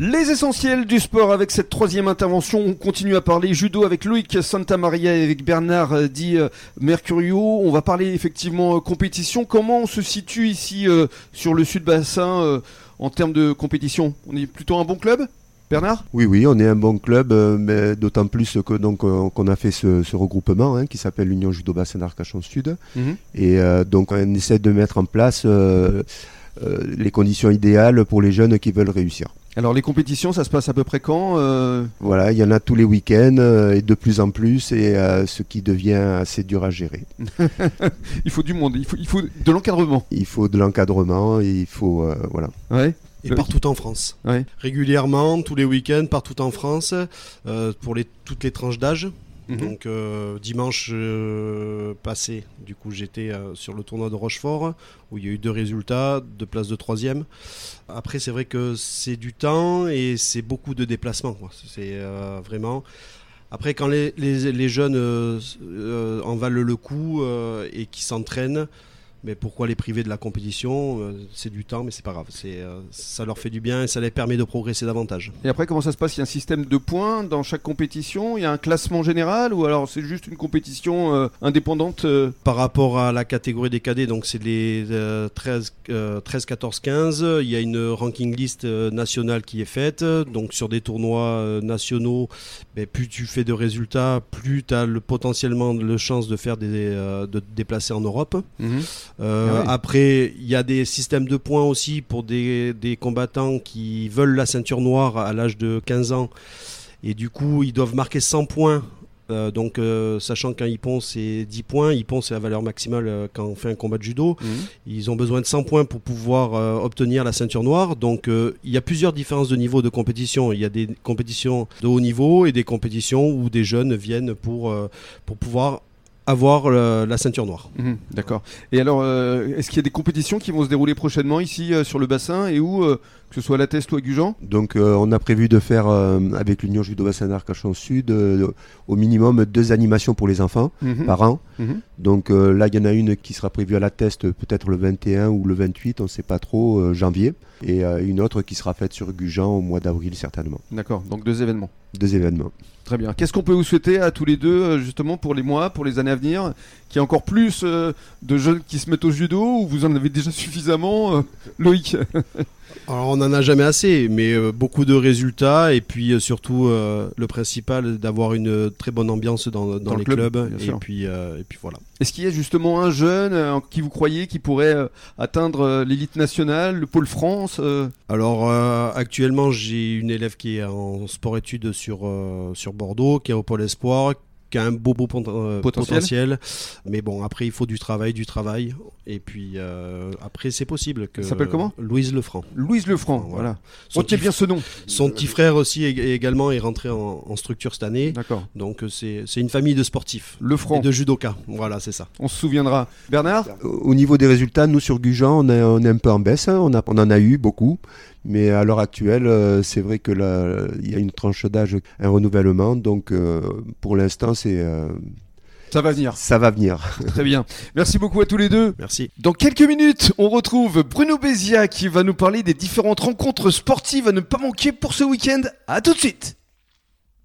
Les essentiels du sport avec cette troisième intervention. On continue à parler judo avec Loïc Santamaria et avec Bernard euh, dit euh, Mercurio. On va parler effectivement euh, compétition. Comment on se situe ici sur le sud-bassin en termes de compétition? On est plutôt un bon club? Bernard? Oui, oui, on est un bon club, mais d'autant plus que donc qu'on a fait ce, regroupement hein, qui s'appelle l'Union Judo Bassin d'Arcachon Sud, mhm. et donc on essaie de mettre en place les conditions idéales pour les jeunes qui veulent réussir. Alors les compétitions, ça se passe à peu près quand euh Voilà, il y en a tous les week-ends euh, et de plus en plus, et euh, ce qui devient assez dur à gérer. il faut du monde, il faut, il faut de l'encadrement. Il faut de l'encadrement, il faut voilà. Ouais. Et partout en France. Ouais. Régulièrement, tous les week-ends, partout en France, pour les, toutes les tranches d'âge. Mhm. Donc euh, dimanche euh, passé, du coup j'étais euh, sur le tournoi de Rochefort où il y a eu deux résultats, deux places de troisième. Après c'est vrai que c'est du temps et c'est beaucoup de déplacements. C'est vraiment. Après quand les, les, jeunes en valent le coup et qui s'entraînent, mais pourquoi les priver de la compétition euh, C'est du temps, mais c'est pas grave. C'est, euh, ça leur fait du bien et ça les permet de progresser davantage. Et après, comment ça se passe? Il y a un système de points dans chaque compétition? Il y a un classement général Ou alors c'est juste une compétition euh, indépendante Par rapport à la catégorie des cadets, donc c'est les 13, 13, 14, 15. Il y a une ranking list nationale qui est faite. Donc sur des tournois nationaux, ben, plus tu fais de résultats, plus tu as le, potentiellement le chance de faire des, de te déplacer en Europe. Mhm. Euh, ah après, il y a des systèmes de points aussi pour des, combattants qui veulent la ceinture noire à l'âge de 15 ans. Et du coup, ils doivent marquer 100 points. Euh, donc, euh, sachant qu'un hippon c'est 10 points, hippon c'est la valeur maximale quand on fait un combat de judo. Mhm. Ils ont besoin de 100 points pour pouvoir obtenir la ceinture noire. Donc, il y a plusieurs différences de niveau de compétition. Il y a des compétitions de haut niveau et des compétitions où des jeunes viennent pour, pour pouvoir avoir la ceinture noire. Mhm, d'accord. Et alors, euh, est-ce qu'il y a des compétitions qui vont se dérouler prochainement ici euh, sur le bassin et où, euh, que ce soit à la Teste ou à Gujan Donc, on a prévu de faire avec l'Union Judo Bassin d'Arcachon Sud au minimum deux animations pour les enfants mhm. par an. Mhm. Donc là, il y en a une qui sera prévue à la Teste peut-être le 21 ou le 28, on ne sait pas trop, janvier. Et une autre qui sera faite sur Gujan au mois d'avril certainement. D'accord, donc deux événements. Deux événements. Très bien. Qu'est-ce qu'on peut vous souhaiter à tous les deux, euh, justement, pour les mois, pour les années à venir Qu'il y ait encore plus euh, de jeunes qui se mettent au judo ou vous en avez déjà suffisamment, euh, Loïc? Alors, on n'en a jamais assez, mais beaucoup de résultats et puis surtout le principal d'avoir une très bonne ambiance dans, les clubs. et, puis, et puis voilà. Est-ce qu'il y a justement un jeune qui vous croyez qui pourrait atteindre l'élite nationale, le pôle France Alors, actuellement, j'ai une élève qui est en sport-études sur, sur Bordeaux, qui est au Pôle Espoir, qui a un beau, beau euh, potentiel. Mais bon, après, il faut du travail, du travail. Et puis, euh, après, c'est possible que. s'appelle comment? Louise Lefranc. Louise Lefranc, voilà. Retenez bien ce nom. Son petit frère aussi également est rentré en, structure cette année. D'accord. Donc, euh, c'est une famille de sportifs. Lefranc. Et de judoka. Voilà, c'est ça. On se souviendra. Bernard? Au niveau des résultats, nous, sur Gujan, on est, on est un peu en baisse. Hein. On, a, on en a eu beaucoup. Mais à l'heure actuelle, euh, c'est vrai que il y a une tranche d'âge, un renouvellement. Donc, euh, pour l'instant, c'est euh, ça va venir. Ça va venir. Très bien. Merci beaucoup à tous les deux. Merci. Dans quelques minutes, on retrouve Bruno Bézia qui va nous parler des différentes rencontres sportives à ne pas manquer pour ce week-end. À tout de suite.